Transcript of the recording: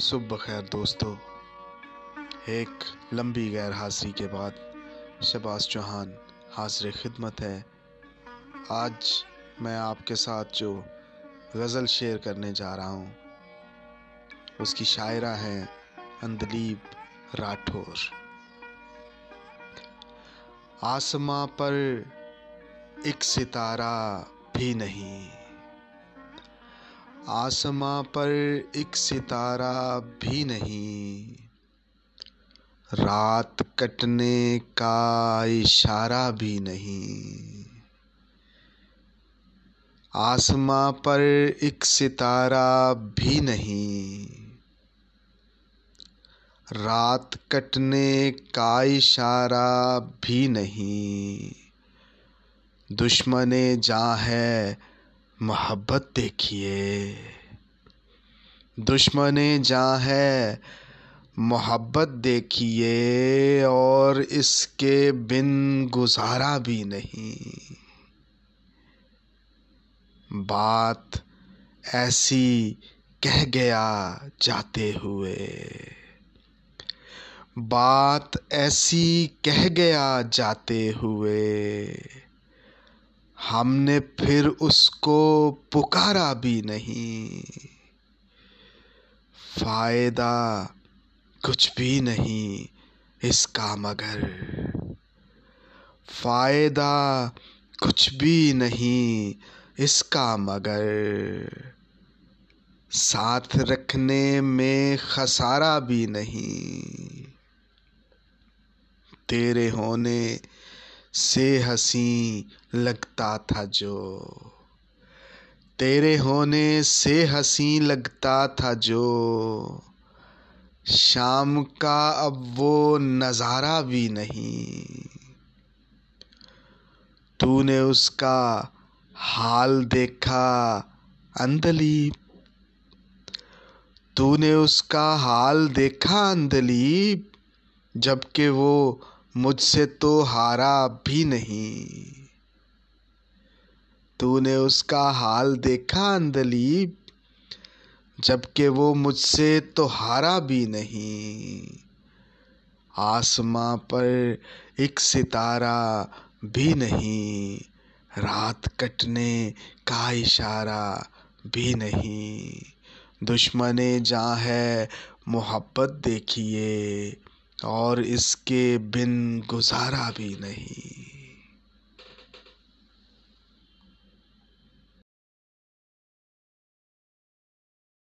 सुबह खैर दोस्तों, एक लंबी गैर हाजिरी के बाद शबाज चौहान हाजिर खिदमत है। आज मैं आपके साथ जो गज़ल शेयर करने जा रहा हूँ, उसकी शायरा हैं अंदलीब राठौर। आसमां पर एक सितारा भी नहीं। आसमां पर एक सितारा भी नहीं। रात कटने का इशारा भी नहीं। आसमां पर एक सितारा भी नहीं। रात कटने का इशारा भी नहीं। दुश्मने जा है मोहब्बत देखिए। दुश्मने जा है, मोहब्बत देखिए और इसके बिन गुजारा भी नहीं। बात ऐसी कह गया जाते हुए। बात ऐसी कह गया जाते हुए। हमने फिर उसको पुकारा भी नहीं। फ़ायदा कुछ भी नहीं इसका मगर। फ़ायदा कुछ भी नहीं इसका मगर। साथ रखने में खसारा भी नहीं। तेरे होने से हसी लगता था जो। तेरे होने से हसी लगता था जो। शाम का अब वो नज़ारा भी नहीं। तूने उसका हाल देखा अंदलीप तूने उसका हाल देखा अंदलीप जबकि वो मुझसे तो हारा भी नहीं। तूने उसका हाल देखा अंदलीब, जबकि वो मुझसे तो हारा भी नहीं। आसमां पर एक सितारा भी नहीं, रात कटने का इशारा भी नहीं। दुश्मने जहाँ है मोहब्बत देखिए और इसके बिन गुजारा भी नहीं।